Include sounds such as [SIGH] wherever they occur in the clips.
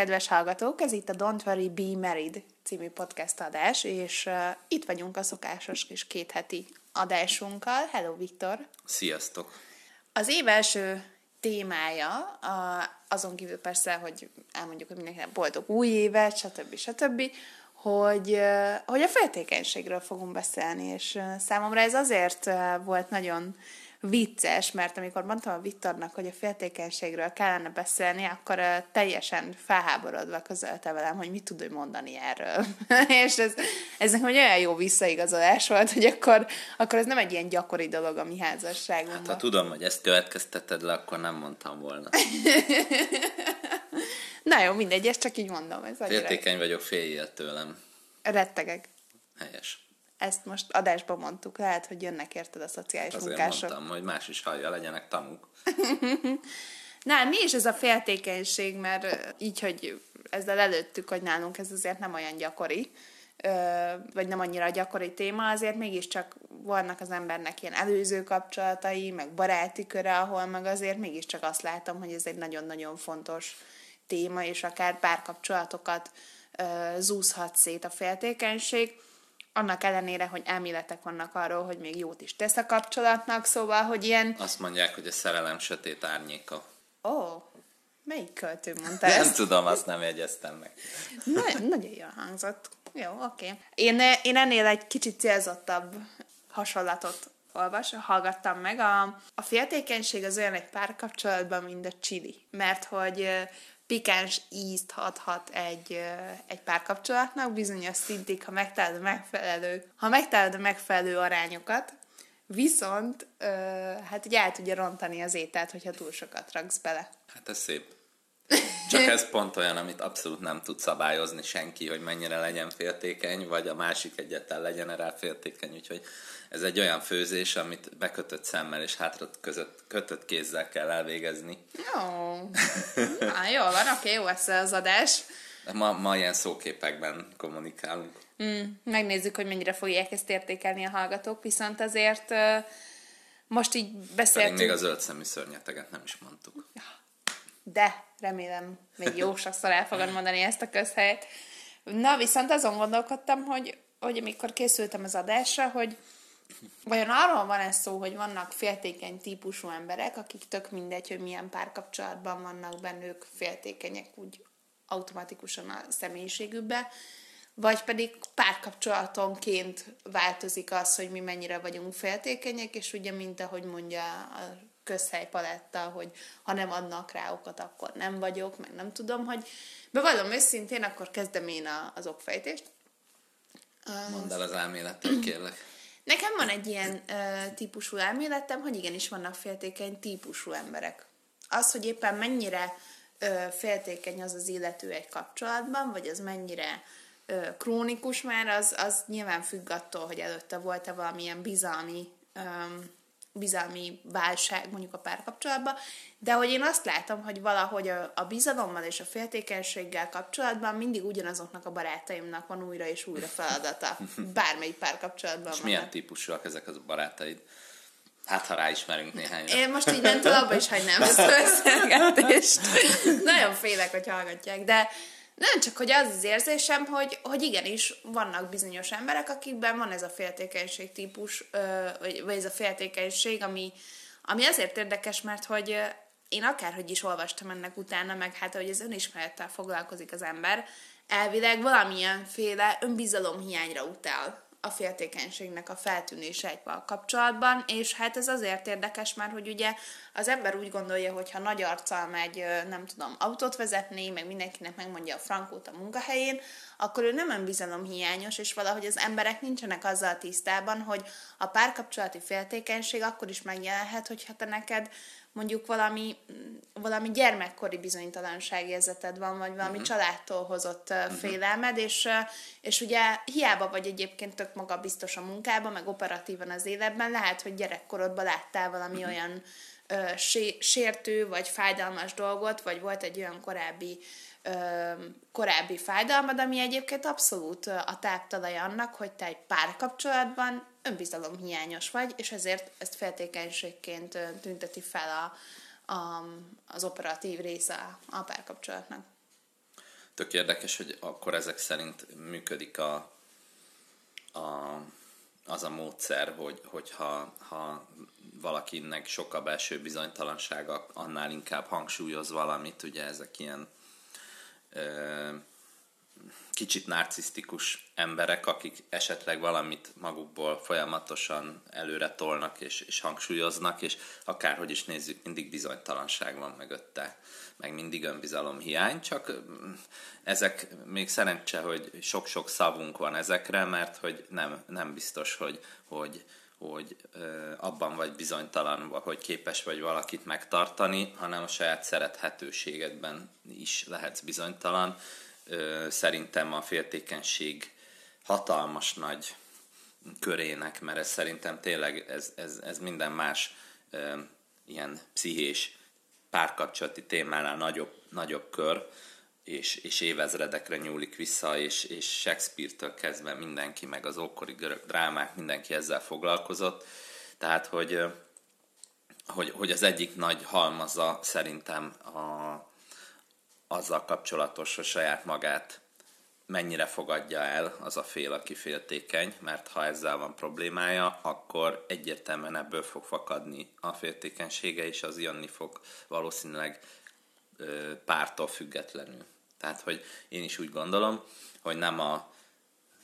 Kedves hallgatók! Ez itt a Don't Worry, Be Married című podcast adás, és uh, itt vagyunk a szokásos kis kétheti adásunkkal. Hello, Viktor! Sziasztok! Az év első témája, a, azon kívül persze, hogy elmondjuk, hogy mindenkinek boldog új évet, stb. stb., hogy, uh, hogy a féltékenységről fogunk beszélni, és uh, számomra ez azért uh, volt nagyon vicces, mert amikor mondtam a Viktornak, hogy a féltékenységről kellene beszélni, akkor uh, teljesen felháborodva közölte velem, hogy mit tud ő mondani erről. [LAUGHS] és ez, ez nekem egy olyan jó visszaigazolás volt, hogy akkor, akkor ez nem egy ilyen gyakori dolog a mi házasságunkban. Hát ha tudom, hogy ezt következteted le, akkor nem mondtam volna. [LAUGHS] Na jó, mindegy, ezt csak így mondom. Ez Féltékeny vagyok, féljél tőlem. Rettegek. Helyes. Ezt most adásban mondtuk, lehet, hogy jönnek érted a szociális Azért munkások. mondtam, hogy más is hallja, legyenek tanúk. [LAUGHS] Na, mi is ez a féltékenység, mert így, hogy ezzel előttük, hogy nálunk ez azért nem olyan gyakori, vagy nem annyira gyakori téma, azért mégiscsak vannak az embernek ilyen előző kapcsolatai, meg baráti köre, ahol meg azért mégiscsak azt látom, hogy ez egy nagyon-nagyon fontos téma, és akár párkapcsolatokat zúzhat szét a féltékenység annak ellenére, hogy elméletek vannak arról, hogy még jót is tesz a kapcsolatnak, szóval, hogy ilyen... Azt mondják, hogy a szerelem sötét árnyéka. Ó, oh, melyik költő mondta Nem ezt? tudom, azt nem jegyeztem meg. Na, nagyon jól hangzott. Jó, oké. Okay. Én, én ennél egy kicsit célzottabb hasonlatot olvas, hallgattam meg. A, a féltékenység az olyan egy párkapcsolatban, mint a chili. Mert hogy pikáns ízt adhat egy, egy párkapcsolatnak bizonyos szintig, ha megtalálod a megfelelő, ha megtalálod a megfelelő arányokat, viszont hát ugye el tudja rontani az ételt, hogyha túl sokat raksz bele. Hát ez szép. Csak [LAUGHS] ez pont olyan, amit abszolút nem tud szabályozni senki, hogy mennyire legyen féltékeny, vagy a másik egyetlen legyen rá féltékeny. Úgyhogy ez egy olyan főzés, amit bekötött szemmel és hátra között, kötött kézzel kell elvégezni. Jó. Na, jó van, oké, jó lesz az adás. Ma, ma ilyen szóképekben kommunikálunk. Mm, megnézzük, hogy mennyire fogják ezt értékelni a hallgatók, viszont azért most így Pedig beszéltünk, még a zöld szemű szörnyeteget nem is mondtuk. De remélem még jó sokszor el fogod mondani ezt a közhelyet. Na, viszont azon gondolkodtam, hogy, hogy amikor készültem az adásra, hogy vajon arról van ez szó, hogy vannak féltékeny típusú emberek, akik tök mindegy, hogy milyen párkapcsolatban vannak bennük féltékenyek úgy automatikusan a személyiségükbe, vagy pedig párkapcsolatonként változik az, hogy mi mennyire vagyunk féltékenyek, és ugye, mint ahogy mondja a közhely paletta, hogy ha nem adnak rá okot, akkor nem vagyok, meg nem tudom, hogy bevallom őszintén, akkor kezdem én a, az okfejtést. Mondd el az elméletet, kérlek. [CLEARS THROAT] Nekem van egy ilyen ö, típusú elméletem, hogy igenis vannak féltékeny típusú emberek. Az, hogy éppen mennyire ö, féltékeny az az illető egy kapcsolatban, vagy az mennyire ö, krónikus már, az, az nyilván függ attól, hogy előtte volt-e valamilyen bizalmi ö, bizalmi válság mondjuk a párkapcsolatban, de hogy én azt látom, hogy valahogy a, a bizalommal és a féltékenységgel kapcsolatban mindig ugyanazoknak a barátaimnak van újra és újra feladata. [LAUGHS] Bármelyik párkapcsolatban És van. milyen típusúak ezek az barátaid? Hát, ha ráismerünk néhányra. Én most így mentől abba is hagynám ezt a [LAUGHS] beszélgetést. Nagyon félek, hogy hallgatják, de nem csak, hogy az az érzésem, hogy, hogy igenis vannak bizonyos emberek, akikben van ez a féltékenység típus, vagy, ez a féltékenység, ami, ami azért érdekes, mert hogy én akárhogy is olvastam ennek utána, meg hát, hogy az önismerettel foglalkozik az ember, elvileg valamilyenféle önbizalomhiányra utal a féltékenységnek a feltűnése egy kapcsolatban, és hát ez azért érdekes, mert hogy ugye az ember úgy gondolja, hogy ha nagy arccal megy, nem tudom, autót vezetni, meg mindenkinek megmondja a frankót a munkahelyén, akkor ő nem önbizalomhiányos, és valahogy az emberek nincsenek azzal tisztában, hogy a párkapcsolati féltékenység akkor is megjelenhet, hogyha te neked mondjuk valami, valami gyermekkori bizonytalanságérzeted van, vagy valami uh-huh. családtól hozott uh, félelmed, és, és ugye hiába vagy egyébként tök magabiztos a munkában, meg operatívan az életben, lehet, hogy gyerekkorodban láttál valami uh-huh. olyan sé- sértő, vagy fájdalmas dolgot, vagy volt egy olyan korábbi ö, korábbi fájdalmad, ami egyébként abszolút ö, a táptalaj annak, hogy te egy párkapcsolatban önbizalomhiányos vagy, és ezért ezt feltékenységként tünteti fel a, a, az operatív része a párkapcsolatnak. tök érdekes, hogy akkor ezek szerint működik a, a, az a módszer, hogy, hogyha ha valakinek sok a belső bizonytalansága, annál inkább hangsúlyoz valamit, ugye ezek ilyen ö, kicsit narcisztikus emberek, akik esetleg valamit magukból folyamatosan előre tolnak és, és hangsúlyoznak, és akárhogy is nézzük, mindig bizonytalanság van mögötte, meg mindig önbizalom hiány, csak mm, ezek még szerencse, hogy sok-sok szavunk van ezekre, mert hogy nem, nem biztos, hogy, hogy, hogy abban vagy bizonytalan, hogy képes vagy valakit megtartani, hanem a saját szerethetőségedben is lehetsz bizonytalan, szerintem a féltékenység hatalmas nagy körének, mert ez szerintem tényleg ez, ez, ez minden más ilyen pszichés párkapcsolati témánál nagyobb, nagyobb kör, és, és évezredekre nyúlik vissza, és, és Shakespeare-től kezdve mindenki, meg az ókori görög drámák, mindenki ezzel foglalkozott. Tehát, hogy, hogy, hogy az egyik nagy halmaza szerintem a, azzal kapcsolatos, hogy saját magát mennyire fogadja el az a fél, aki féltékeny, mert ha ezzel van problémája, akkor egyértelműen ebből fog fakadni a féltékenysége, és az jönni fog valószínűleg pártól függetlenül. Tehát, hogy én is úgy gondolom, hogy nem a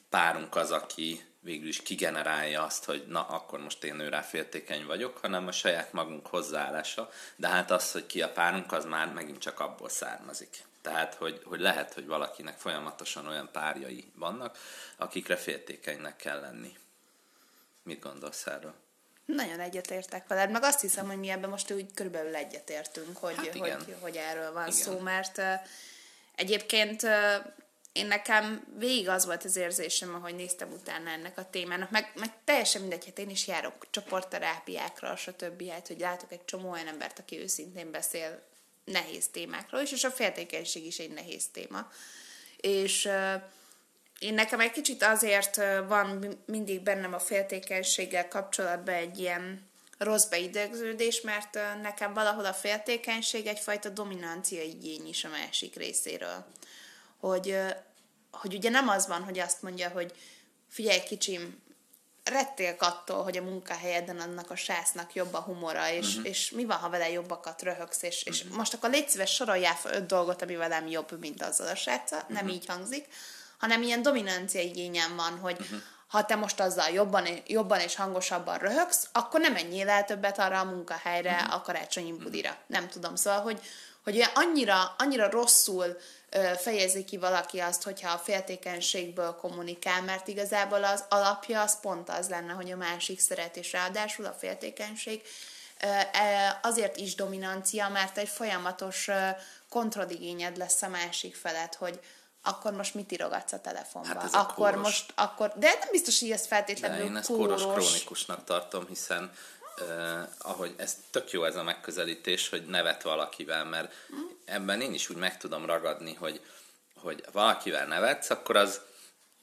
párunk az, aki végül is kigenerálja azt, hogy na, akkor most én őrá féltékeny vagyok, hanem a saját magunk hozzáállása, de hát az, hogy ki a párunk, az már megint csak abból származik. Tehát, hogy, hogy lehet, hogy valakinek folyamatosan olyan párjai vannak, akikre féltékenynek kell lenni. Mit gondolsz erről? Nagyon egyetértek veled, meg azt hiszem, hogy mi ebben most úgy körülbelül egyetértünk, hogy, hát hogy, hogy erről van igen. szó, mert uh, egyébként uh, én nekem végig az volt az érzésem, ahogy néztem utána ennek a témának, meg, meg teljesen mindegy, hát én is járok csoportterápiákra, stb. Hát, hogy látok egy csomó olyan embert, aki őszintén beszél nehéz témákról is, és a féltékenység is egy nehéz téma. És uh, én nekem egy kicsit azért van mindig bennem a féltékenységgel kapcsolatban egy ilyen rossz beidegződés, mert nekem valahol a féltékenység egyfajta dominancia igény is a másik részéről hogy, hogy ugye nem az van, hogy azt mondja, hogy figyelj kicsim, rettélk attól, hogy a munkahelyeden annak a sásznak jobb a humora, és, uh-huh. és mi van, ha vele jobbakat röhögsz, és, és uh-huh. most akkor légy szíves, soroljál fel öt dolgot, ami velem jobb, mint azzal a sráccal, uh-huh. nem így hangzik, hanem ilyen dominancia igényem van, hogy uh-huh. ha te most azzal jobban, jobban és hangosabban röhögsz, akkor nem menjél el többet arra a munkahelyre, uh-huh. a karácsonyi budira. Uh-huh. Nem tudom, szóval, hogy, hogy annyira, annyira rosszul fejezi ki valaki azt, hogyha a féltékenységből kommunikál, mert igazából az alapja az pont az lenne, hogy a másik szeret, és ráadásul a féltékenység e, azért is dominancia, mert egy folyamatos kontrolligényed lesz a másik felet, hogy akkor most mit írogatsz a telefonba? Hát akkor kóros. most, akkor, de nem biztos, hogy ez feltétlenül de én ezt kóros. kóros krónikusnak tartom, hiszen uh, ahogy ez tök jó ez a megközelítés, hogy nevet valakivel, mert ebben én is úgy meg tudom ragadni, hogy, hogy valakivel nevetsz, akkor az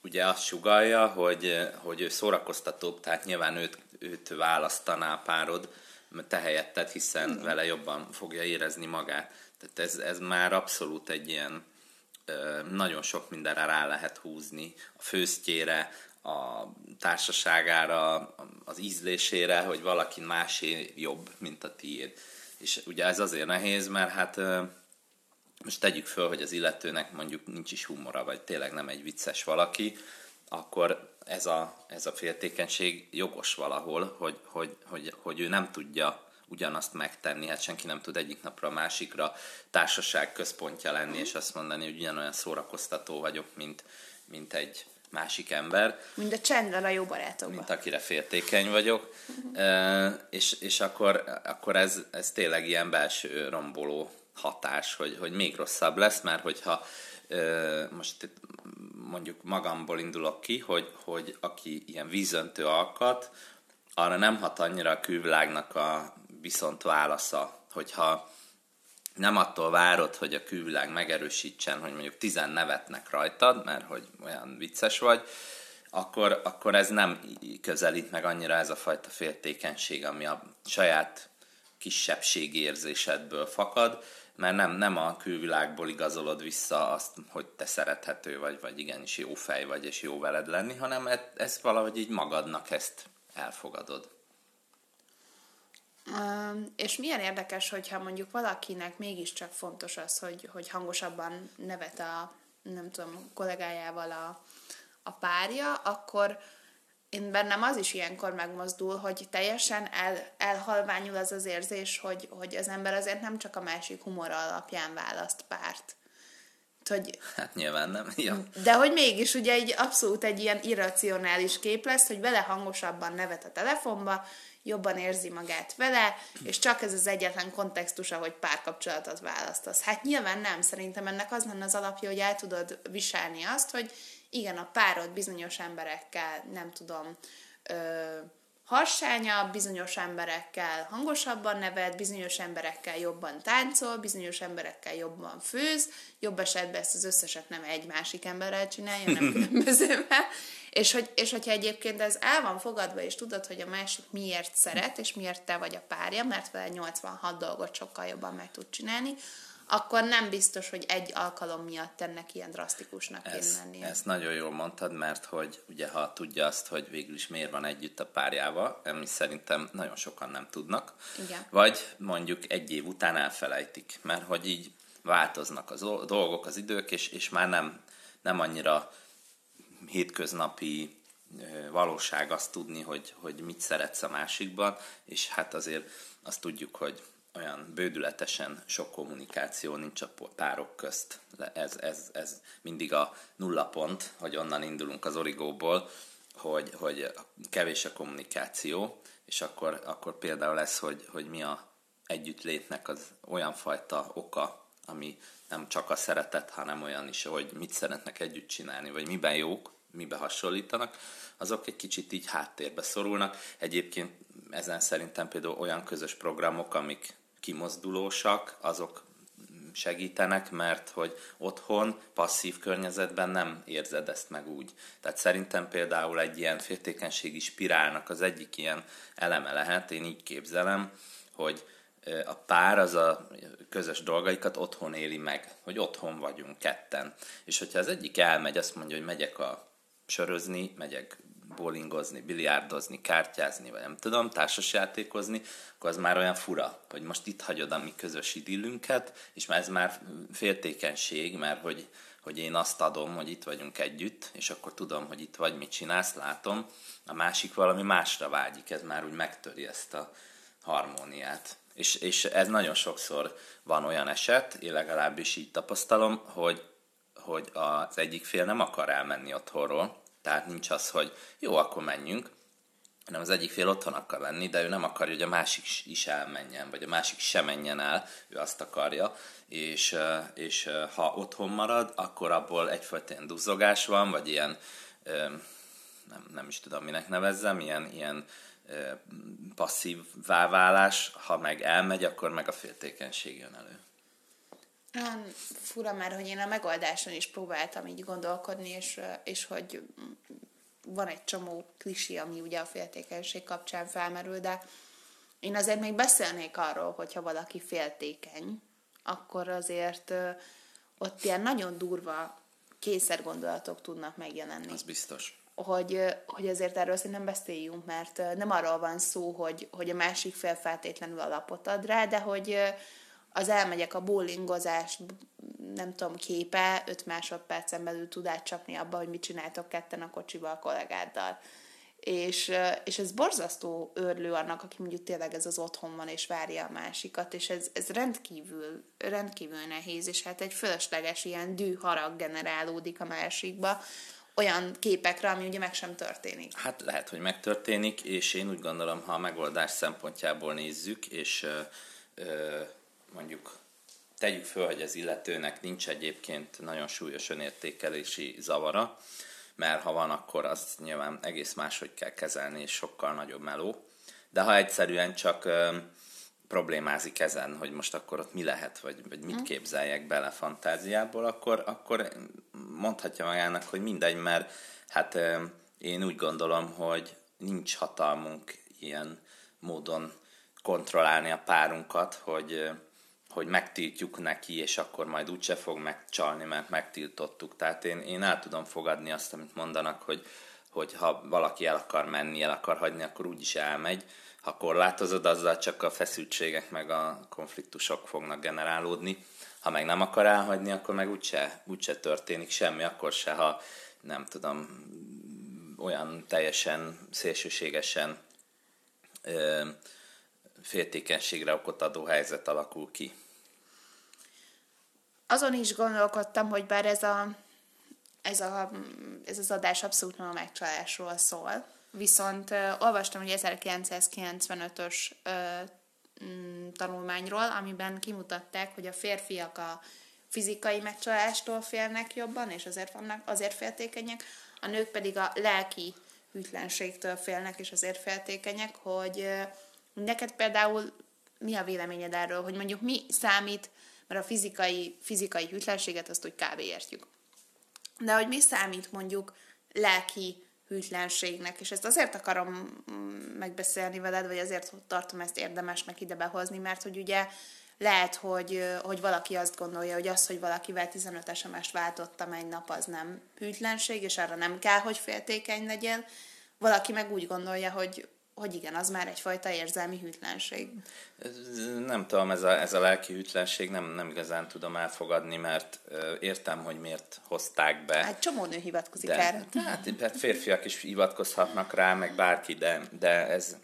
ugye azt sugalja, hogy, hogy ő szórakoztatóbb, tehát nyilván őt, őt választaná a párod, te helyetted, hiszen mm. vele jobban fogja érezni magát. Tehát ez, ez már abszolút egy ilyen nagyon sok mindenre rá lehet húzni, a főztjére, a társaságára, az ízlésére, hogy valaki másé jobb, mint a tiéd. És ugye ez azért nehéz, mert hát most tegyük föl, hogy az illetőnek mondjuk nincs is humora, vagy tényleg nem egy vicces valaki, akkor ez a, ez a féltékenység jogos valahol, hogy, hogy, hogy, hogy ő nem tudja ugyanazt megtenni, hát senki nem tud egyik napra a másikra társaság központja lenni, és azt mondani, hogy ugyanolyan szórakoztató vagyok, mint, mint egy másik ember. Mint a Chandler a jó barátokban. Mint akire féltékeny vagyok. Uh-huh. és, és akkor, akkor ez, ez tényleg ilyen belső romboló hatás, hogy, hogy még rosszabb lesz, mert hogyha most mondjuk magamból indulok ki, hogy, hogy aki ilyen vízöntő alkat, arra nem hat annyira a külvilágnak a viszont válasza, hogyha nem attól várod, hogy a külvilág megerősítsen, hogy mondjuk tizen nevetnek rajtad, mert hogy olyan vicces vagy, akkor, akkor ez nem közelít meg annyira ez a fajta féltékenység, ami a saját kisebbségi érzésedből fakad, mert nem, nem a külvilágból igazolod vissza azt, hogy te szerethető vagy, vagy igenis jó fej vagy, és jó veled lenni, hanem e- ezt valahogy így magadnak ezt elfogadod. És milyen érdekes, hogyha mondjuk valakinek mégiscsak fontos az, hogy, hogy hangosabban nevet a, nem tudom, kollégájával a, a párja, akkor én bennem az is ilyenkor megmozdul, hogy teljesen el, elhalványul az az érzés, hogy, hogy az ember azért nem csak a másik humor alapján választ párt. Hogy, hát nyilván nem. [LAUGHS] Ja. De hogy mégis ugye egy abszolút egy ilyen irracionális kép lesz, hogy vele hangosabban nevet a telefonba, jobban érzi magát vele, és csak ez az egyetlen kontextusa, hogy párkapcsolatot választasz. Hát nyilván nem, szerintem ennek az lenne az alapja, hogy el tudod viselni azt, hogy igen, a párod bizonyos emberekkel, nem tudom, ö, harsányabb, bizonyos emberekkel hangosabban neved, bizonyos emberekkel jobban táncol, bizonyos emberekkel jobban főz, jobb esetben ezt az összeset nem egy másik emberrel csinálja, nem [LAUGHS] különbözővel. És, hogy, és hogyha egyébként ez el van fogadva, és tudod, hogy a másik miért szeret, és miért te vagy a párja, mert vele 86 dolgot sokkal jobban meg tud csinálni, akkor nem biztos, hogy egy alkalom miatt ennek ilyen drasztikusnak kéne lennie. Ezt nagyon jól mondtad, mert hogy ugye ha tudja azt, hogy végül is miért van együtt a párjával, ami szerintem nagyon sokan nem tudnak, Igen. vagy mondjuk egy év után elfelejtik, mert hogy így változnak az dolgok, az idők, és, és már nem, nem annyira hétköznapi valóság azt tudni, hogy, hogy mit szeretsz a másikban, és hát azért azt tudjuk, hogy olyan bődületesen sok kommunikáció nincs a párok közt. Ez, ez, ez mindig a nulla pont, hogy onnan indulunk az origóból, hogy, hogy kevés a kommunikáció, és akkor, akkor például lesz, hogy, hogy mi a együttlétnek az olyan fajta oka, ami nem csak a szeretet, hanem olyan is, hogy mit szeretnek együtt csinálni, vagy miben jók, mibe hasonlítanak, azok egy kicsit így háttérbe szorulnak. Egyébként ezen szerintem például olyan közös programok, amik kimozdulósak, azok segítenek, mert hogy otthon, passzív környezetben nem érzed ezt meg úgy. Tehát szerintem például egy ilyen féltékenységi spirálnak az egyik ilyen eleme lehet, én így képzelem, hogy a pár az a közös dolgaikat otthon éli meg, hogy otthon vagyunk ketten. És hogyha az egyik elmegy, azt mondja, hogy megyek a sörözni, megyek bowlingozni, biliárdozni, kártyázni, vagy nem tudom, társasjátékozni, akkor az már olyan fura, hogy most itt hagyod a mi közös idillünket, és már ez már féltékenység, mert hogy, hogy én azt adom, hogy itt vagyunk együtt, és akkor tudom, hogy itt vagy, mit csinálsz, látom, a másik valami másra vágyik, ez már úgy megtöri ezt a harmóniát. És, és ez nagyon sokszor van olyan eset, én legalábbis így tapasztalom, hogy, hogy az egyik fél nem akar elmenni otthonról, tehát nincs az, hogy jó, akkor menjünk, hanem az egyik fél otthon akar lenni, de ő nem akarja, hogy a másik is elmenjen, vagy a másik sem menjen el, ő azt akarja, és, és ha otthon marad, akkor abból egyfajta ilyen duzzogás van, vagy ilyen, nem, nem is tudom, minek nevezzem, ilyen, ilyen passzív válás, ha meg elmegy, akkor meg a féltékenység jön elő. Olyan fura már, hogy én a megoldáson is próbáltam így gondolkodni, és, és hogy van egy csomó klisi, ami ugye a féltékenység kapcsán felmerül, de én azért még beszélnék arról, hogyha valaki féltékeny, akkor azért ott ilyen nagyon durva kényszergondolatok tudnak megjelenni. Az biztos. Hogy, hogy azért erről szerintem beszéljünk, mert nem arról van szó, hogy, hogy a másik fél feltétlenül alapot ad rá, de hogy, az elmegyek a bowlingozás, nem tudom, képe, 5 másodpercen belül tud átcsapni abba, hogy mit csináltok ketten a kocsiba a kollégáddal. És, és ez borzasztó örlő annak, aki mondjuk tényleg ez az otthon van, és várja a másikat, és ez, ez rendkívül, rendkívül nehéz, és hát egy fölösleges ilyen dű harag generálódik a másikba, olyan képekre, ami ugye meg sem történik. Hát lehet, hogy megtörténik, és én úgy gondolom, ha a megoldás szempontjából nézzük, és ö, ö, mondjuk tegyük föl, hogy az illetőnek nincs egyébként nagyon súlyos önértékelési zavara, mert ha van, akkor azt nyilván egész máshogy kell kezelni, és sokkal nagyobb meló. De ha egyszerűen csak ö, problémázik ezen, hogy most akkor ott mi lehet, vagy, vagy mit hm. képzeljek bele fantáziából, akkor, akkor mondhatja magának, hogy mindegy, mert hát ö, én úgy gondolom, hogy nincs hatalmunk ilyen módon kontrollálni a párunkat, hogy hogy megtiltjuk neki, és akkor majd úgyse fog megcsalni, mert megtiltottuk. Tehát én, én el tudom fogadni azt, amit mondanak, hogy, hogy ha valaki el akar menni, el akar hagyni, akkor úgyis elmegy. Ha korlátozod, azzal csak a feszültségek meg a konfliktusok fognak generálódni. Ha meg nem akar elhagyni, akkor meg úgyse, úgyse történik semmi, akkor se, ha nem tudom, olyan teljesen szélsőségesen ö, féltékenységre okot adó helyzet alakul ki. Azon is gondolkodtam, hogy bár ez, a, ez, a, ez az adás abszolút nem a megcsalásról szól, viszont ö, olvastam, hogy 1995-ös ö, mm, tanulmányról, amiben kimutatták, hogy a férfiak a fizikai megcsalástól félnek jobban, és azért, vannak, azért féltékenyek, a nők pedig a lelki hűtlenségtől félnek, és azért féltékenyek, hogy neked például mi a véleményed erről, hogy mondjuk mi számít, mert a fizikai, fizikai hűtlenséget azt úgy kb. értjük. De hogy mi számít mondjuk lelki hűtlenségnek, és ezt azért akarom mm, megbeszélni veled, vagy azért tartom ezt érdemesnek ide behozni, mert hogy ugye lehet, hogy, hogy valaki azt gondolja, hogy az, hogy valakivel 15 SMS-t váltottam egy nap, az nem hűtlenség, és arra nem kell, hogy féltékeny legyen. Valaki meg úgy gondolja, hogy, hogy igen, az már egyfajta érzelmi hűtlenség. Nem tudom, ez a, ez a lelki hűtlenség nem, nem igazán tudom elfogadni, mert értem, hogy miért hozták be. Hát csomó nő hivatkozik de, erre. Hát, hát férfiak is hivatkozhatnak rá, meg bárki, de, de ez,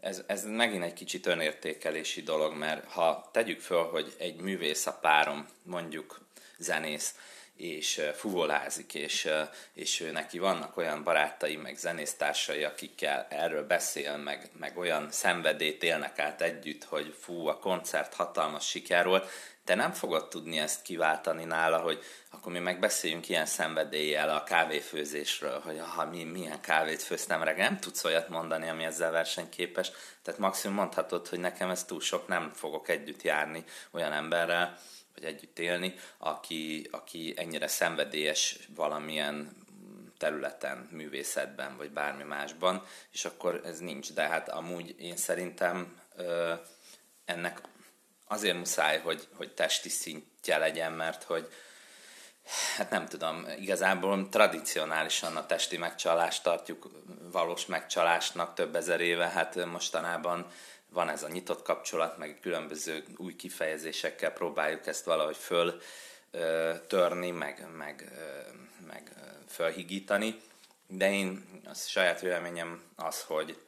ez, ez megint egy kicsit önértékelési dolog, mert ha tegyük föl, hogy egy művész a párom, mondjuk zenész, és fuvolázik, és, és neki vannak olyan barátai, meg zenésztársai, akikkel erről beszél, meg, meg olyan szenvedét élnek át együtt, hogy fú, a koncert hatalmas siker volt, te nem fogod tudni ezt kiváltani nála, hogy akkor mi megbeszéljünk ilyen szenvedéllyel a kávéfőzésről, hogy ha mi, milyen kávét főztem reggel, nem tudsz olyat mondani, ami ezzel versenyképes, tehát maximum mondhatod, hogy nekem ez túl sok, nem fogok együtt járni olyan emberrel, vagy együtt élni, aki, aki ennyire szenvedélyes valamilyen területen, művészetben, vagy bármi másban, és akkor ez nincs. De hát amúgy én szerintem ö, ennek azért muszáj, hogy, hogy testi szintje legyen, mert hogy hát nem tudom, igazából tradicionálisan a testi megcsalást tartjuk valós megcsalásnak több ezer éve, hát mostanában van ez a nyitott kapcsolat, meg különböző új kifejezésekkel próbáljuk ezt valahogy föl törni, meg, meg, meg fölhigítani, de én a saját véleményem az, hogy,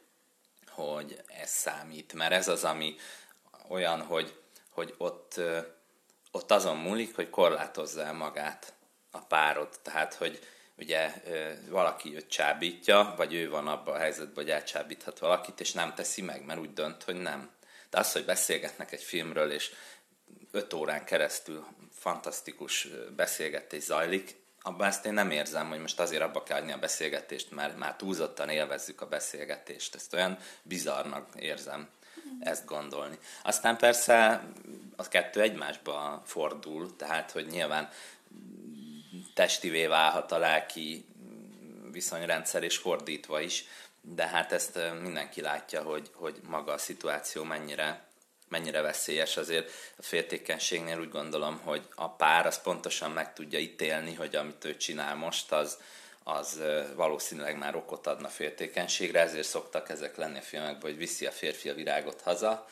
hogy ez számít, mert ez az, ami olyan, hogy, hogy ott, ott azon múlik, hogy korlátozza magát a párod. Tehát, hogy ugye valaki őt csábítja, vagy ő van abban a helyzetben, hogy elcsábíthat valakit, és nem teszi meg, mert úgy dönt, hogy nem. De az, hogy beszélgetnek egy filmről, és öt órán keresztül fantasztikus beszélgetés zajlik, abban ezt én nem érzem, hogy most azért abba kell adni a beszélgetést, mert már túlzottan élvezzük a beszélgetést. Ezt olyan bizarnak érzem ezt gondolni. Aztán persze a kettő egymásba fordul, tehát hogy nyilván testivé válhat a lelki viszonyrendszer, és fordítva is, de hát ezt mindenki látja, hogy, hogy maga a szituáció mennyire, mennyire veszélyes. Azért a féltékenységnél úgy gondolom, hogy a pár az pontosan meg tudja ítélni, hogy amit ő csinál most, az, az valószínűleg már okot adna féltékenységre, ezért szoktak ezek lenni a filmekben, hogy viszi a férfi a virágot haza,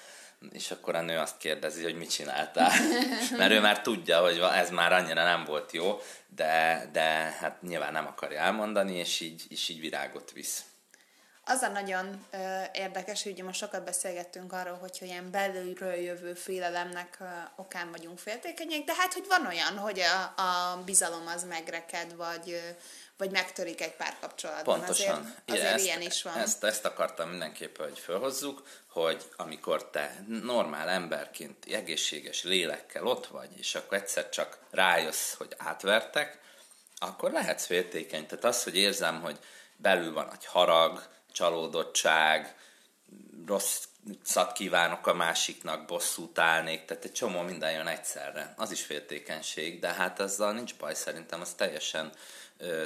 és akkor a nő azt kérdezi, hogy mit csináltál. [LAUGHS] Mert ő már tudja, hogy ez már annyira nem volt jó, de, de hát nyilván nem akarja elmondani, és így, és így virágot visz. Az a nagyon ö, érdekes, hogy ugye most sokat beszélgettünk arról, hogyha ilyen belülről jövő félelemnek ö, okán vagyunk féltékenyek, de hát, hogy van olyan, hogy a, a bizalom az megreked, vagy ö, vagy megtörik egy párkapcsolatban. Pontosan. Azért, azért Igen, ilyen is van. Ezt, ezt akartam mindenképpen, hogy felhozzuk, hogy amikor te normál emberként, egészséges lélekkel ott vagy, és akkor egyszer csak rájössz, hogy átvertek, akkor lehetsz féltékeny. Tehát az, hogy érzem, hogy belül van egy harag, csalódottság, rossz szat kívánok a másiknak, bosszút állnék, tehát egy csomó minden jön egyszerre. Az is féltékenység, de hát azzal nincs baj, szerintem az teljesen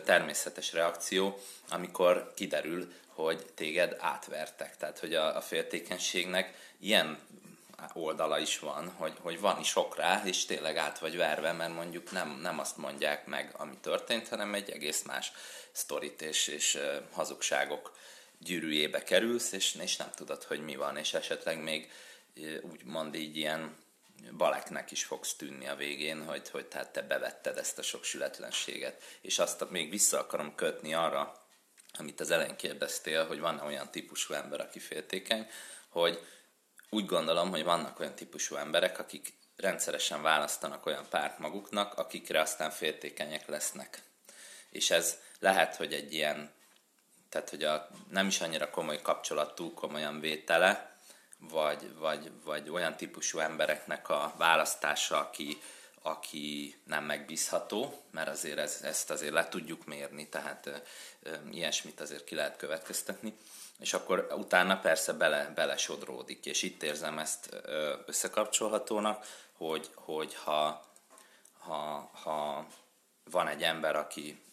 természetes reakció, amikor kiderül, hogy téged átvertek. Tehát, hogy a, a féltékenységnek ilyen oldala is van, hogy, hogy van is ok rá, és tényleg át vagy verve, mert mondjuk nem, nem azt mondják meg, ami történt, hanem egy egész más sztorit és, és hazugságok gyűrűjébe kerülsz, és, és nem tudod, hogy mi van, és esetleg még úgymond így ilyen baleknek is fogsz tűnni a végén, hogy, hogy tehát te bevetted ezt a sok sületlenséget. És azt még vissza akarom kötni arra, amit az elején kérdeztél, hogy van olyan típusú ember, aki féltékeny, hogy úgy gondolom, hogy vannak olyan típusú emberek, akik rendszeresen választanak olyan párt maguknak, akikre aztán féltékenyek lesznek. És ez lehet, hogy egy ilyen, tehát hogy a nem is annyira komoly kapcsolat túl komolyan vétele, vagy, vagy, vagy olyan típusú embereknek a választása, aki, aki nem megbízható, mert azért ez, ezt azért le tudjuk mérni, tehát ö, ö, ilyesmit azért ki lehet következtetni, és akkor utána persze bele, bele sodródik, és itt érzem ezt ö, összekapcsolhatónak, hogy, hogy ha, ha, ha van egy ember, aki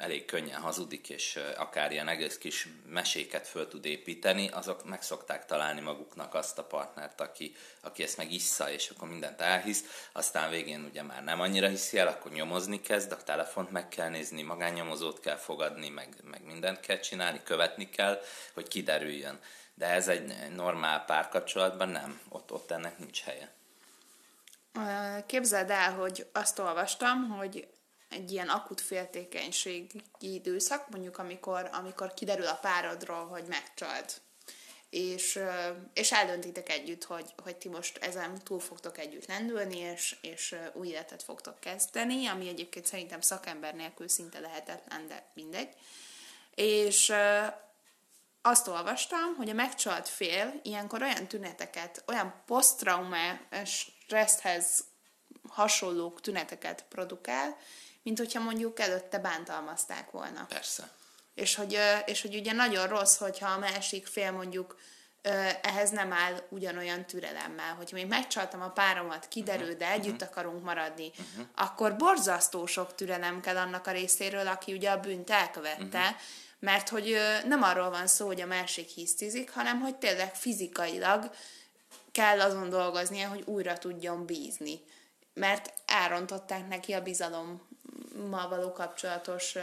elég könnyen hazudik, és akár ilyen egész kis meséket föl tud építeni, azok meg szokták találni maguknak azt a partnert, aki, aki ezt meg issza, és akkor mindent elhisz, aztán végén ugye már nem annyira hiszi el, akkor nyomozni kezd, a telefont meg kell nézni, magánnyomozót kell fogadni, meg, meg mindent kell csinálni, követni kell, hogy kiderüljön. De ez egy normál párkapcsolatban nem, ott, ott ennek nincs helye. Képzeld el, hogy azt olvastam, hogy egy ilyen akut féltékenységi időszak, mondjuk amikor, amikor kiderül a párodról, hogy megcsalt, és, és eldöntitek együtt, hogy, hogy ti most ezen túl fogtok együtt lendülni, és, és új életet fogtok kezdeni, ami egyébként szerintem szakember nélkül szinte lehetetlen, de mindegy. És azt olvastam, hogy a megcsalt fél ilyenkor olyan tüneteket, olyan posztrauma stresszhez hasonló tüneteket produkál, mint hogyha mondjuk előtte bántalmazták volna. Persze. És hogy, és hogy ugye nagyon rossz, hogyha a másik fél mondjuk ehhez nem áll ugyanolyan türelemmel. Hogyha még megcsaltam a páromat, kiderül, de együtt uh-huh. akarunk maradni, uh-huh. akkor borzasztó sok türelem kell annak a részéről, aki ugye a bűnt elkövette, uh-huh. mert hogy nem arról van szó, hogy a másik hisztizik, hanem hogy tényleg fizikailag kell azon dolgoznia, hogy újra tudjon bízni. Mert elrontották neki a bizalom ma való kapcsolatos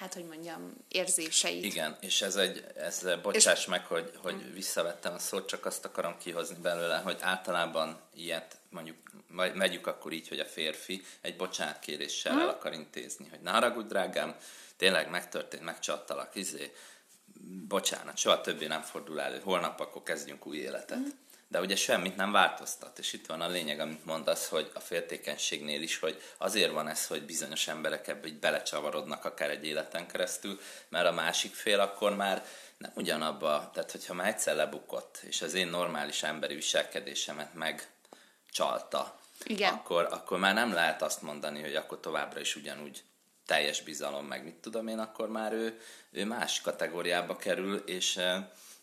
hát hogy mondjam, érzéseit. Igen, és ez egy, ez, bocsáss és... meg, hogy, hogy visszavettem a szót, csak azt akarom kihozni belőle, hogy általában ilyet, mondjuk, megyük akkor így, hogy a férfi egy bocsánatkéréssel hmm. el akar intézni, hogy ne haragudj, drágám, tényleg megtörtént, megcsattalak, izé, bocsánat, soha többé nem fordul elő, holnap akkor kezdjünk új életet. Hmm de ugye semmit nem változtat. És itt van a lényeg, amit mondasz, hogy a féltékenységnél is, hogy azért van ez, hogy bizonyos emberek ebbe így belecsavarodnak akár egy életen keresztül, mert a másik fél akkor már nem ugyanabba, tehát hogyha már egyszer lebukott, és az én normális emberi viselkedésemet megcsalta, Igen. Akkor, akkor már nem lehet azt mondani, hogy akkor továbbra is ugyanúgy teljes bizalom, meg mit tudom én, akkor már ő, ő más kategóriába kerül, és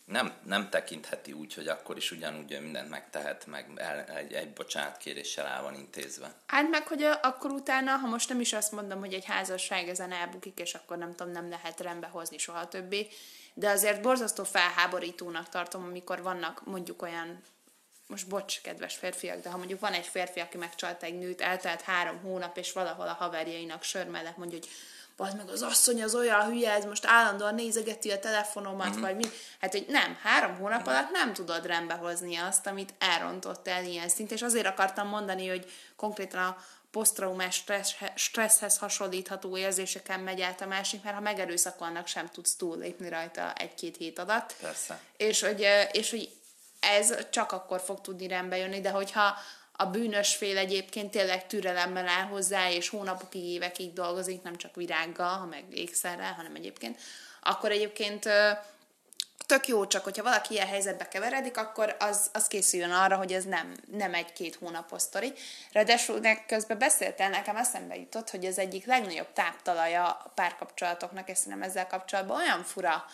nem, nem tekintheti úgy, hogy akkor is ugyanúgy mindent megtehet, meg el, egy, egy bocsánatkéréssel el van intézve. Hát meg, hogy akkor utána, ha most nem is azt mondom, hogy egy házasság ezen elbukik, és akkor nem tudom, nem lehet rendbe hozni soha többé, de azért borzasztó felháborítónak tartom, amikor vannak mondjuk olyan most bocs, kedves férfiak, de ha mondjuk van egy férfi, aki megcsalta egy nőt, eltelt három hónap, és valahol a haverjainak sör mellett mondja, hogy az meg az asszony az olyan hülye, ez most állandóan nézegeti a telefonomat, uh-huh. vagy mi. Hát, hogy nem, három hónap uh-huh. alatt nem tudod rendbe hozni azt, amit elrontott el ilyen szint, és azért akartam mondani, hogy konkrétan a posztraumás stressz, stresszhez hasonlítható érzéseken megy át a másik, mert ha megerőszakolnak, sem tudsz túllépni rajta egy-két hét alatt. Persze. És hogy, és hogy ez csak akkor fog tudni rendbe jönni, de hogyha a bűnös fél egyébként tényleg türelemmel áll hozzá, és hónapokig, évekig dolgozik, nem csak virággal, ha meg ékszerrel, hanem egyébként, akkor egyébként tök jó, csak hogyha valaki ilyen helyzetbe keveredik, akkor az, az készüljön arra, hogy ez nem, nem egy-két hónapos sztori. Ráadásul közben beszéltél, nekem eszembe jutott, hogy az egyik legnagyobb táptalaja a párkapcsolatoknak, és szerintem ezzel kapcsolatban olyan fura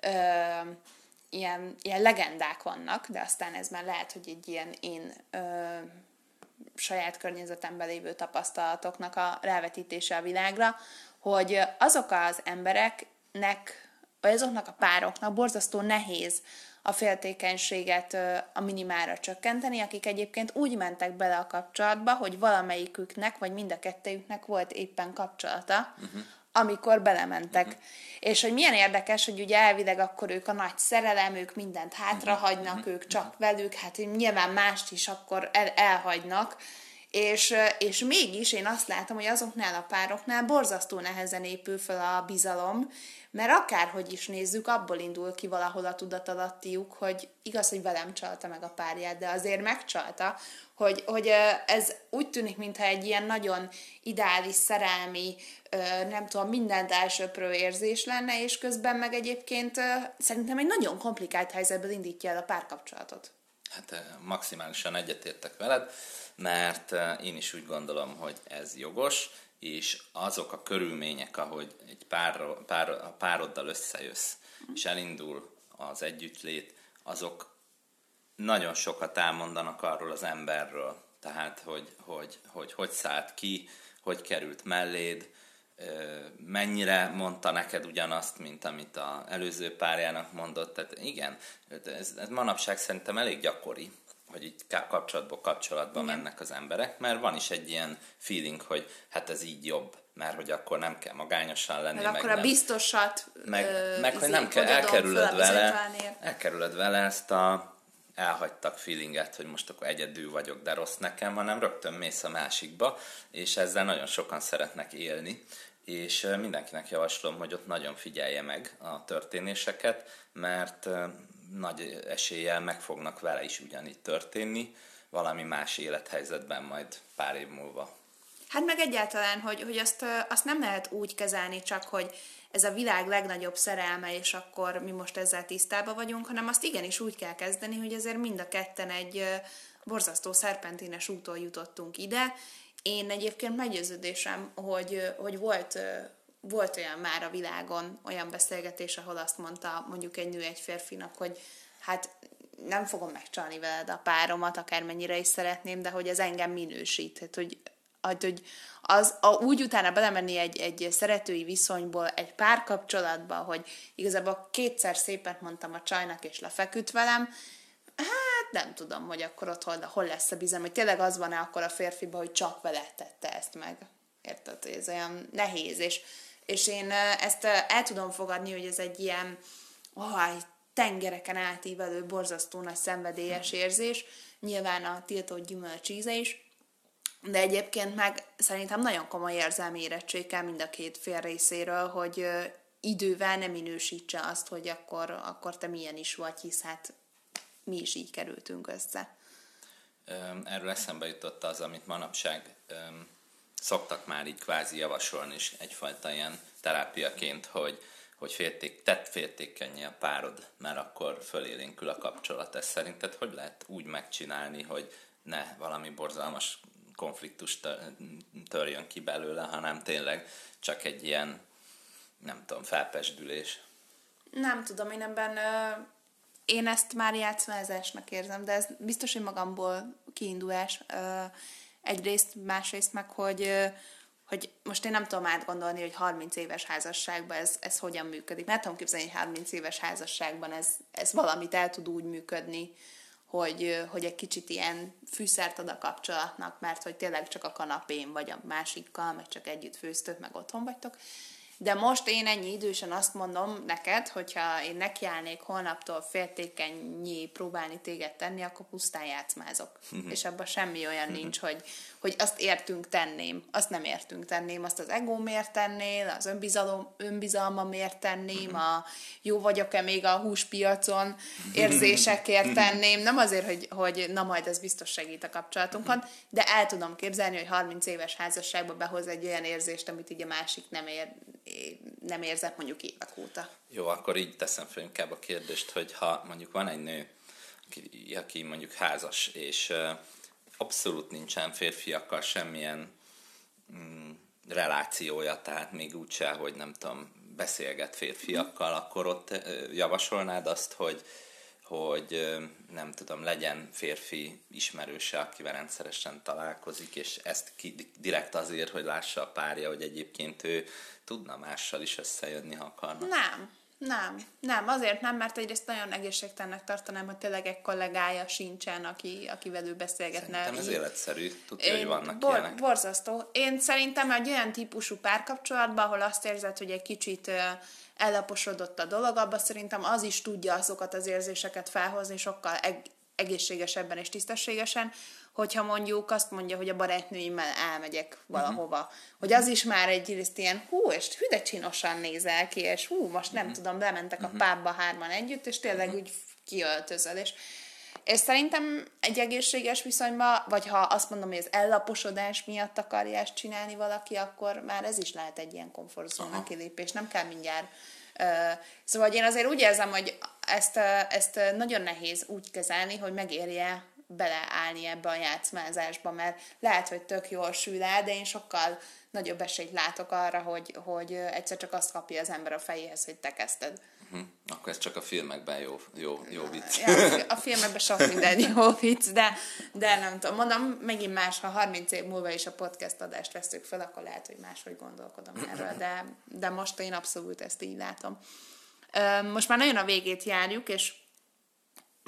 ö, ilyen, ilyen legendák vannak, de aztán ez már lehet, hogy egy ilyen én ö, saját környezetemben lévő tapasztalatoknak a rávetítése a világra, hogy azok az embereknek vagy azoknak a pároknak borzasztó nehéz a féltékenységet a minimálra csökkenteni, akik egyébként úgy mentek bele a kapcsolatba, hogy valamelyiküknek, vagy mind a kettőjüknek volt éppen kapcsolata, uh-huh. Amikor belementek. Uh-huh. És hogy milyen érdekes, hogy ugye elvileg akkor ők a nagy szerelem, ők mindent hátrahagynak, uh-huh. ők csak velük, hát nyilván mást is akkor el, elhagynak, és, és mégis én azt látom, hogy azoknál a pároknál borzasztó nehezen épül fel a bizalom, mert akárhogy is nézzük, abból indul ki valahol a tudatalattiuk, hogy igaz, hogy velem csalta meg a párját, de azért megcsalta, hogy, hogy ez úgy tűnik, mintha egy ilyen nagyon ideális, szerelmi, nem tudom, mindent elsöprő érzés lenne, és közben meg egyébként szerintem egy nagyon komplikált helyzetből indítja el a párkapcsolatot. Hát maximálisan egyetértek veled, mert én is úgy gondolom, hogy ez jogos, és azok a körülmények, ahogy egy pár, pár, a pároddal összejössz, és elindul az együttlét, azok nagyon sokat elmondanak arról az emberről. Tehát, hogy hogy, hogy, hogy szállt ki, hogy került melléd, mennyire mondta neked ugyanazt, mint amit az előző párjának mondott. Tehát igen, ez, ez manapság szerintem elég gyakori, hogy így kapcsolatból kapcsolatba Igen. mennek az emberek, mert van is egy ilyen feeling, hogy hát ez így jobb, mert hogy akkor nem kell magányosan lenni. Mert meg akkor nem, a biztosat meg, ö, meg hogy nem kell, elkerülöd vele, elkerülöd vele ezt a elhagytak feelinget, hogy most akkor egyedül vagyok, de rossz nekem, hanem rögtön mész a másikba, és ezzel nagyon sokan szeretnek élni, és mindenkinek javaslom, hogy ott nagyon figyelje meg a történéseket, mert nagy eséllyel meg fognak vele is ugyanígy történni, valami más élethelyzetben majd pár év múlva. Hát meg egyáltalán, hogy, hogy azt, azt nem lehet úgy kezelni csak, hogy ez a világ legnagyobb szerelme, és akkor mi most ezzel tisztában vagyunk, hanem azt igenis úgy kell kezdeni, hogy azért mind a ketten egy borzasztó szerpentines úton jutottunk ide. Én egyébként meggyőződésem, hogy, hogy volt, volt olyan már a világon olyan beszélgetés, ahol azt mondta mondjuk egy nő egy férfinak, hogy hát nem fogom megcsalni veled a páromat, akármennyire is szeretném, de hogy ez engem minősít, hát, hogy, hogy az, a, úgy utána belemenni egy, egy szeretői viszonyból, egy párkapcsolatba, hogy igazából kétszer szépet mondtam a csajnak, és lefeküdt velem, hát nem tudom, hogy akkor ott hol, hol lesz a bizalom, hogy tényleg az van-e akkor a férfiba, hogy csak vele tette ezt meg. Érted? Ez olyan nehéz, és és én ezt el tudom fogadni, hogy ez egy ilyen oh, egy tengereken átívelő, borzasztó nagy szenvedélyes érzés, nyilván a tiltott gyümölcs íze is, de egyébként meg szerintem nagyon komoly érzelmi érettség kell mind a két fél részéről, hogy idővel nem minősítse azt, hogy akkor, akkor te milyen is vagy, hisz hát mi is így kerültünk össze. Erről eszembe jutott az, amit manapság szoktak már így kvázi javasolni is egyfajta ilyen terápiaként, hogy, hogy félték, tett féltékenyé a párod, mert akkor fölélénkül a kapcsolat. Ez szerinted hogy lehet úgy megcsinálni, hogy ne valami borzalmas konfliktus törjön ki belőle, hanem tényleg csak egy ilyen, nem tudom, felpesdülés? Nem tudom, én ebben én ezt már játszmázásnak érzem, de ez biztos, hogy magamból kiindulás egyrészt, másrészt meg, hogy, hogy most én nem tudom átgondolni, hogy 30 éves házasságban ez, ez hogyan működik. Mert tudom képzelni, hogy 30 éves házasságban ez, ez valamit el tud úgy működni, hogy, hogy egy kicsit ilyen fűszert ad a kapcsolatnak, mert hogy tényleg csak a kanapén vagy a másikkal, meg csak együtt főztök, meg otthon vagytok. De most én ennyi idősen azt mondom neked, hogyha én nekiállnék holnaptól féltékenyé próbálni téged tenni, akkor pusztán játszmázok. és abban semmi olyan nincs, hogy, hogy azt értünk tenném. Azt nem értünk tenném, azt az egómért tennél, az önbizalom, önbizalmamért tenném, a jó vagyok-e még a húspiacon? Érzésekért tenném. Nem azért, hogy, hogy na majd ez biztos segít a kapcsolatunkon, de el tudom képzelni, hogy 30 éves házasságba behoz egy olyan érzést, amit így a másik nem ér, nem érzett mondjuk évek óta. Jó, akkor így teszem fel inkább a kérdést, hogy ha mondjuk van egy nő, aki, aki mondjuk házas, és abszolút nincsen férfiakkal semmilyen mm, relációja, tehát még úgyse, hogy nem tudom, beszélget férfiakkal, akkor ott javasolnád azt, hogy hogy nem tudom, legyen férfi ismerőse, akivel rendszeresen találkozik, és ezt ki, direkt azért, hogy lássa a párja, hogy egyébként ő tudna mással is összejönni, ha akarna. Nem. Nem, nem, azért nem, mert egyrészt nagyon egészségtelennek tartanám, hogy tényleg egy kollégája sincsen, aki, aki velő beszélgetne. Szerintem ez életszerű, tudja, hogy vannak bor, ilyenek. Borzasztó. Én szerintem egy olyan típusú párkapcsolatban, ahol azt érzed, hogy egy kicsit ellaposodott a dolog, abban szerintem az is tudja azokat az érzéseket felhozni sokkal eg- egészségesebben és tisztességesen, hogyha mondjuk azt mondja, hogy a barátnőimmel elmegyek valahova. Uh-huh. Hogy az is már egy részt ilyen, hú, és hüde csinosan nézel ki, és hú, most nem uh-huh. tudom, bementek a pábba hárman együtt, és tényleg uh-huh. úgy kiöltözöl, és és szerintem egy egészséges viszonyban, vagy ha azt mondom, hogy az ellaposodás miatt akarja ezt csinálni valaki, akkor már ez is lehet egy ilyen komfortzóna kilépés. Nem kell mindjárt. Szóval én azért úgy érzem, hogy ezt, ezt nagyon nehéz úgy kezelni, hogy megérje beleállni ebbe a játszmázásba, mert lehet, hogy tök jól sül el, de én sokkal nagyobb esélyt látok arra, hogy, hogy egyszer csak azt kapja az ember a fejéhez, hogy te kezdted. Uh-huh. Akkor ez csak a filmekben jó, jó, jó vicc. Ja, a filmekben sok [LAUGHS] minden jó vicc, de, de nem tudom, mondom, megint más, ha 30 év múlva is a podcast adást veszük fel, akkor lehet, hogy máshogy gondolkodom erről, de, de most én abszolút ezt így látom. Most már nagyon a végét járjuk, és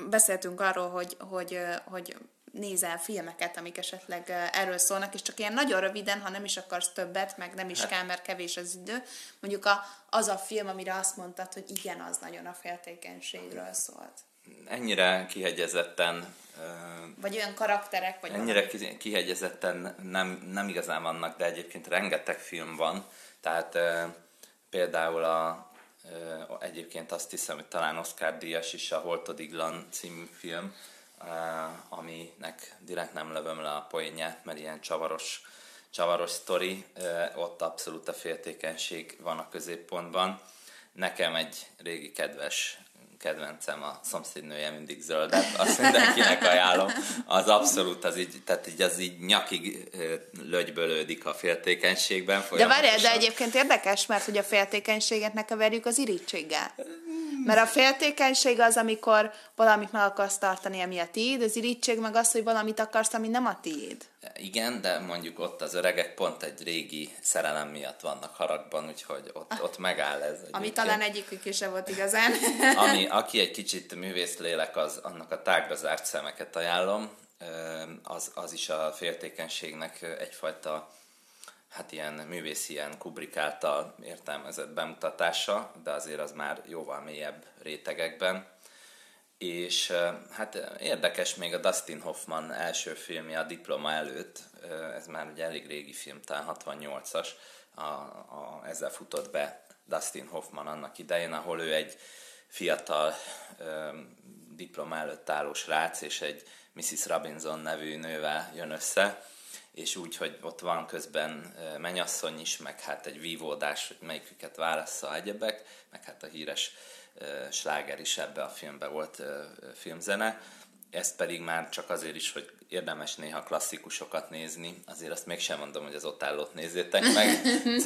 beszéltünk arról, hogy, hogy, hogy nézel filmeket, amik esetleg erről szólnak, és csak ilyen nagyon röviden, ha nem is akarsz többet, meg nem is hát. kell, mert kevés az idő. Mondjuk a, az a film, amire azt mondtad, hogy igen, az nagyon a féltékenységről szólt. Ennyire kihegyezetten... Vagy olyan karakterek, vagy Ennyire valami. kihegyezetten nem, nem igazán vannak, de egyébként rengeteg film van. Tehát például a Egyébként azt hiszem, hogy talán Oscar díjas is a Holtodiglan című film, aminek direkt nem lövöm le a poénját, mert ilyen csavaros, csavaros sztori, ott abszolút a féltékenység van a középpontban. Nekem egy régi kedves kedvencem a szomszédnője mindig zöldet, azt mindenkinek ajánlom. Az abszolút, az így, tehát így az így nyakig lögybölődik a féltékenységben. De várjál, de egyébként érdekes, mert hogy a féltékenységet ne keverjük az irítséggel. Mert a féltékenység az, amikor valamit meg akarsz tartani, ami a tiéd, az irítség meg az, hogy valamit akarsz, ami nem a tiéd. Igen, de mondjuk ott az öregek pont egy régi szerelem miatt vannak haragban, úgyhogy ott, ott megáll ez. Ami talán egyikük is se volt igazán. [LAUGHS] Ami, aki egy kicsit művész lélek, az annak a tágra zárt szemeket ajánlom. Az, az is a féltékenységnek egyfajta hát ilyen művész, ilyen Kubrick által értelmezett bemutatása, de azért az már jóval mélyebb rétegekben. És hát érdekes még a Dustin Hoffman első filmje a diploma előtt, ez már egy elég régi film, talán 68-as, a, a, ezzel futott be Dustin Hoffman annak idején, ahol ő egy fiatal diploma előtt álló srác és egy Mrs. Robinson nevű nővel jön össze, és úgy, hogy ott van közben menyasszony is, meg hát egy vívódás, hogy melyiküket válassza egyebek, meg hát a híres sláger is ebbe a filmbe volt filmzene. Ezt pedig már csak azért is, hogy érdemes néha klasszikusokat nézni, azért azt mégsem mondom, hogy az ott állót nézzétek meg.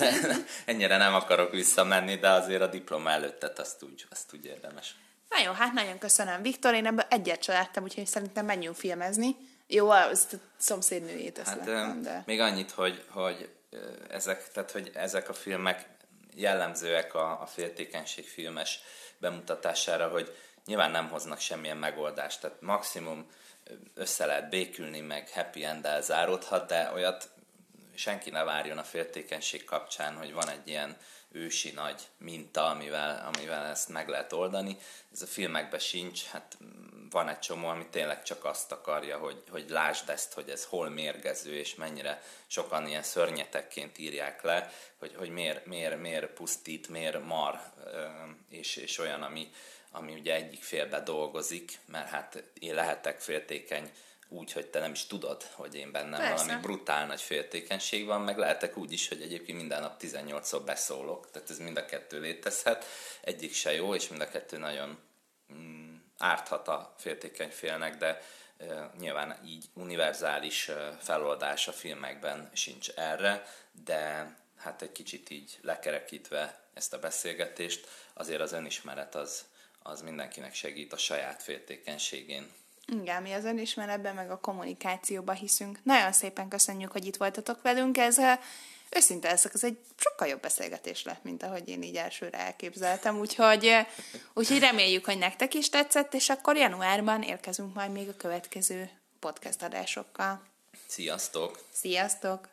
[LAUGHS] Ennyire nem akarok visszamenni, de azért a diploma előttet azt úgy, azt úgy érdemes. Na jó, hát nagyon köszönöm, Viktor. Én ebből egyet láttam, úgyhogy szerintem menjünk filmezni. Jó, az a szomszédnőjét ezt hát, láttam, de... Még annyit, hogy, hogy ezek, tehát, hogy ezek a filmek jellemzőek a, a féltékenység filmes bemutatására, hogy nyilván nem hoznak semmilyen megoldást, tehát maximum össze lehet békülni, meg happy end záródhat, de olyat senki ne várjon a féltékenység kapcsán, hogy van egy ilyen ősi nagy minta, amivel, amivel ezt meg lehet oldani. Ez a filmekben sincs, hát van egy csomó, ami tényleg csak azt akarja, hogy, hogy lásd ezt, hogy ez hol mérgező, és mennyire sokan ilyen szörnyetekként írják le, hogy, hogy miért, miért, miért pusztít, miért mar, és, és olyan, ami, ami ugye egyik félbe dolgozik, mert hát én lehetek féltékeny úgy, hogy te nem is tudod, hogy én bennem Persze. valami brutál nagy féltékenység van, meg lehetek úgy is, hogy egyébként minden nap 18-szor beszólok, tehát ez mind a kettő létezhet, egyik se jó, és mind a kettő nagyon mm, árthat a féltékeny félnek, de nyilván így univerzális feloldás a filmekben sincs erre, de hát egy kicsit így lekerekítve ezt a beszélgetést, azért az önismeret az, az mindenkinek segít a saját féltékenységén. Igen, mi az önismeretben, meg a kommunikációban hiszünk. Nagyon szépen köszönjük, hogy itt voltatok velünk. Ez őszinte leszek, ez egy sokkal jobb beszélgetés lett, mint ahogy én így elsőre elképzeltem, úgyhogy, úgyhogy reméljük, hogy nektek is tetszett, és akkor januárban érkezünk majd még a következő podcast adásokkal. Sziasztok! Sziasztok!